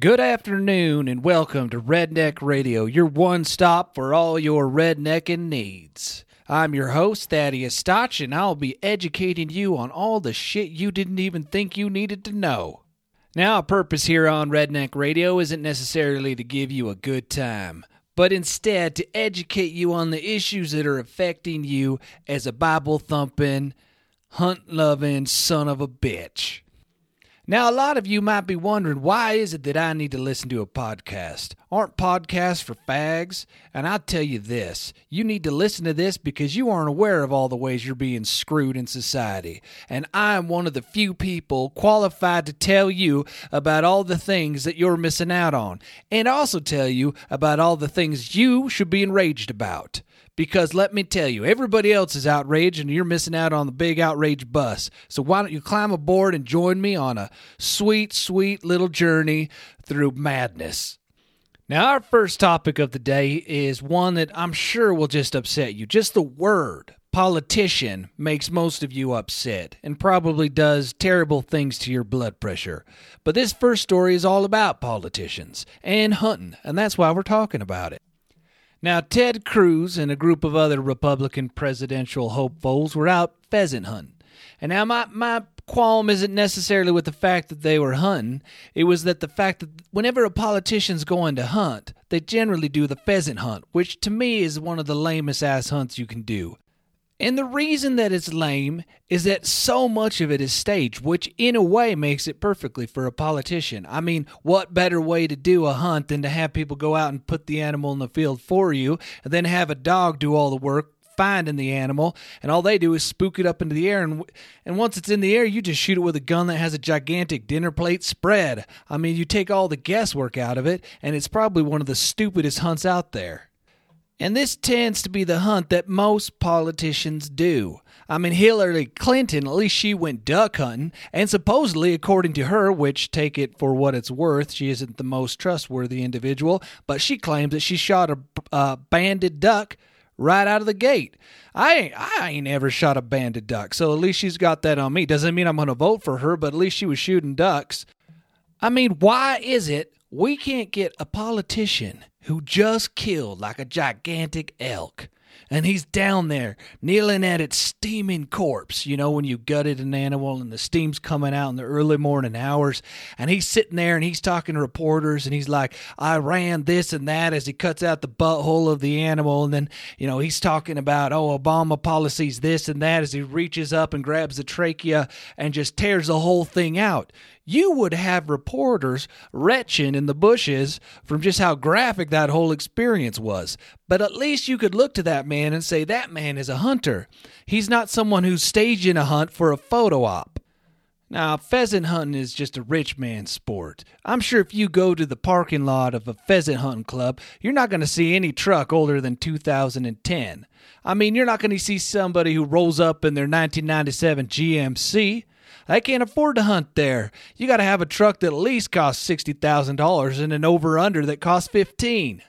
Good afternoon and welcome to Redneck Radio, your one stop for all your rednecking needs. I'm your host, Thaddeus Stotch, and I'll be educating you on all the shit you didn't even think you needed to know. Now, our purpose here on Redneck Radio isn't necessarily to give you a good time, but instead to educate you on the issues that are affecting you as a Bible thumping, hunt loving son of a bitch. Now, a lot of you might be wondering why is it that I need to listen to a podcast? Aren't podcasts for fags? And I'll tell you this you need to listen to this because you aren't aware of all the ways you're being screwed in society. And I am one of the few people qualified to tell you about all the things that you're missing out on, and also tell you about all the things you should be enraged about. Because let me tell you, everybody else is outraged and you're missing out on the big outrage bus. So why don't you climb aboard and join me on a sweet, sweet little journey through madness? Now, our first topic of the day is one that I'm sure will just upset you. Just the word politician makes most of you upset and probably does terrible things to your blood pressure. But this first story is all about politicians and hunting, and that's why we're talking about it. Now, Ted Cruz and a group of other Republican presidential hopefuls were out pheasant hunting. And now, my, my qualm isn't necessarily with the fact that they were hunting, it was that the fact that whenever a politician's going to hunt, they generally do the pheasant hunt, which to me is one of the lamest ass hunts you can do. And the reason that it's lame is that so much of it is staged, which in a way makes it perfectly for a politician. I mean, what better way to do a hunt than to have people go out and put the animal in the field for you, and then have a dog do all the work finding the animal, and all they do is spook it up into the air, and and once it's in the air, you just shoot it with a gun that has a gigantic dinner plate spread. I mean, you take all the guesswork out of it, and it's probably one of the stupidest hunts out there. And this tends to be the hunt that most politicians do. I mean, Hillary Clinton, at least she went duck hunting, and supposedly, according to her, which take it for what it's worth, she isn't the most trustworthy individual, but she claims that she shot a uh, banded duck right out of the gate. I ain't, I ain't ever shot a banded duck, so at least she's got that on me. Doesn't mean I'm going to vote for her, but at least she was shooting ducks. I mean, why is it we can't get a politician who just killed like a gigantic elk. And he's down there kneeling at its steaming corpse. You know, when you gutted an animal and the steam's coming out in the early morning hours. And he's sitting there and he's talking to reporters and he's like, I ran this and that as he cuts out the butthole of the animal. And then, you know, he's talking about, oh, Obama policies this and that as he reaches up and grabs the trachea and just tears the whole thing out you would have reporters retching in the bushes from just how graphic that whole experience was. But at least you could look to that man and say, that man is a hunter. He's not someone who's staging a hunt for a photo op. Now, pheasant hunting is just a rich man's sport. I'm sure if you go to the parking lot of a pheasant hunting club, you're not going to see any truck older than 2010. I mean, you're not going to see somebody who rolls up in their 1997 GMC. They can't afford to hunt there. You got to have a truck that at least costs $60,000 and an over under that costs 15.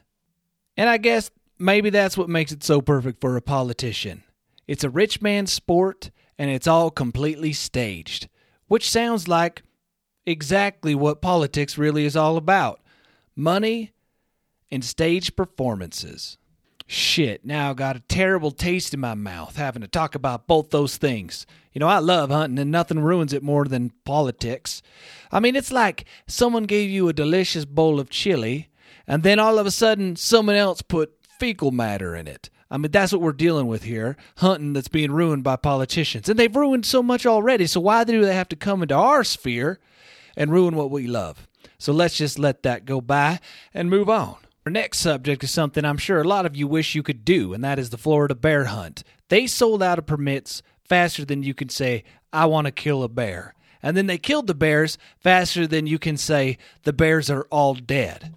And I guess maybe that's what makes it so perfect for a politician. It's a rich man's sport and it's all completely staged, which sounds like exactly what politics really is all about money and stage performances. Shit, now I got a terrible taste in my mouth having to talk about both those things. You know, I love hunting and nothing ruins it more than politics. I mean, it's like someone gave you a delicious bowl of chili and then all of a sudden someone else put fecal matter in it. I mean, that's what we're dealing with here hunting that's being ruined by politicians. And they've ruined so much already, so why do they have to come into our sphere and ruin what we love? So let's just let that go by and move on. Our next subject is something I'm sure a lot of you wish you could do, and that is the Florida bear hunt. They sold out of permits faster than you can say, I want to kill a bear. And then they killed the bears faster than you can say, the bears are all dead.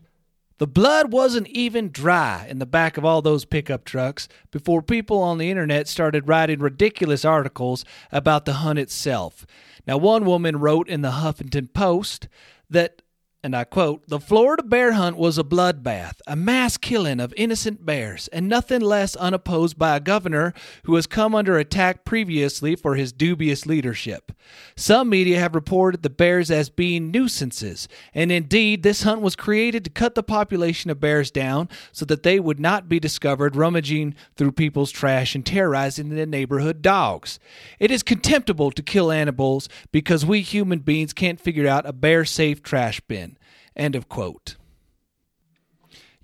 The blood wasn't even dry in the back of all those pickup trucks before people on the internet started writing ridiculous articles about the hunt itself. Now, one woman wrote in the Huffington Post that and I quote, The Florida bear hunt was a bloodbath, a mass killing of innocent bears, and nothing less unopposed by a governor who has come under attack previously for his dubious leadership. Some media have reported the bears as being nuisances, and indeed, this hunt was created to cut the population of bears down so that they would not be discovered rummaging through people's trash and terrorizing the neighborhood dogs. It is contemptible to kill animals because we human beings can't figure out a bear safe trash bin. End of quote.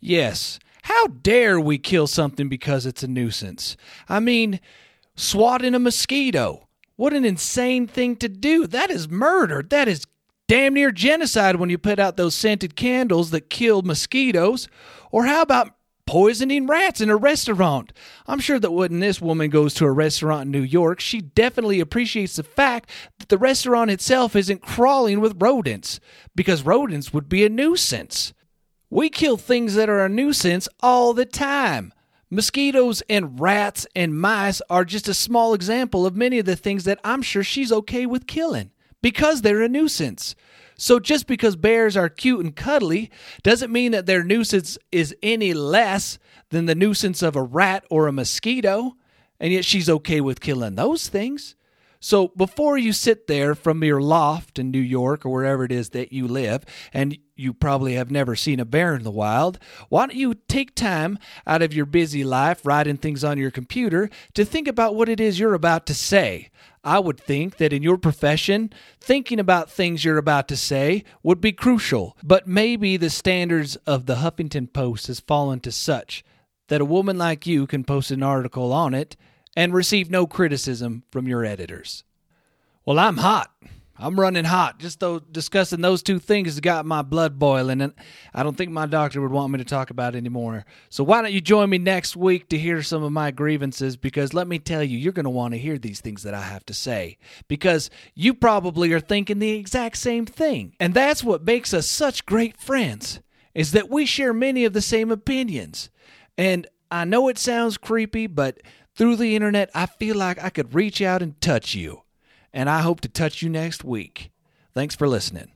Yes, how dare we kill something because it's a nuisance? I mean, swatting a mosquito. What an insane thing to do. That is murder. That is damn near genocide when you put out those scented candles that kill mosquitoes. Or how about poisoning rats in a restaurant. I'm sure that when this woman goes to a restaurant in New York, she definitely appreciates the fact that the restaurant itself isn't crawling with rodents, because rodents would be a nuisance. We kill things that are a nuisance all the time. Mosquitoes and rats and mice are just a small example of many of the things that I'm sure she's okay with killing because they're a nuisance. So just because bears are cute and cuddly doesn't mean that their nuisance is any less than the nuisance of a rat or a mosquito, and yet she's okay with killing those things. So before you sit there from your loft in New York or wherever it is that you live, and you probably have never seen a bear in the wild, why don't you take time out of your busy life writing things on your computer to think about what it is you're about to say? I would think that in your profession, thinking about things you're about to say would be crucial, but maybe the standards of the Huffington Post has fallen to such that a woman like you can post an article on it and receive no criticism from your editors. Well, I'm hot. I'm running hot. Just though discussing those two things has got my blood boiling, and I don't think my doctor would want me to talk about it anymore. So why don't you join me next week to hear some of my grievances? Because let me tell you, you're going to want to hear these things that I have to say. Because you probably are thinking the exact same thing. And that's what makes us such great friends, is that we share many of the same opinions. And I know it sounds creepy, but through the internet, I feel like I could reach out and touch you. And I hope to touch you next week. Thanks for listening.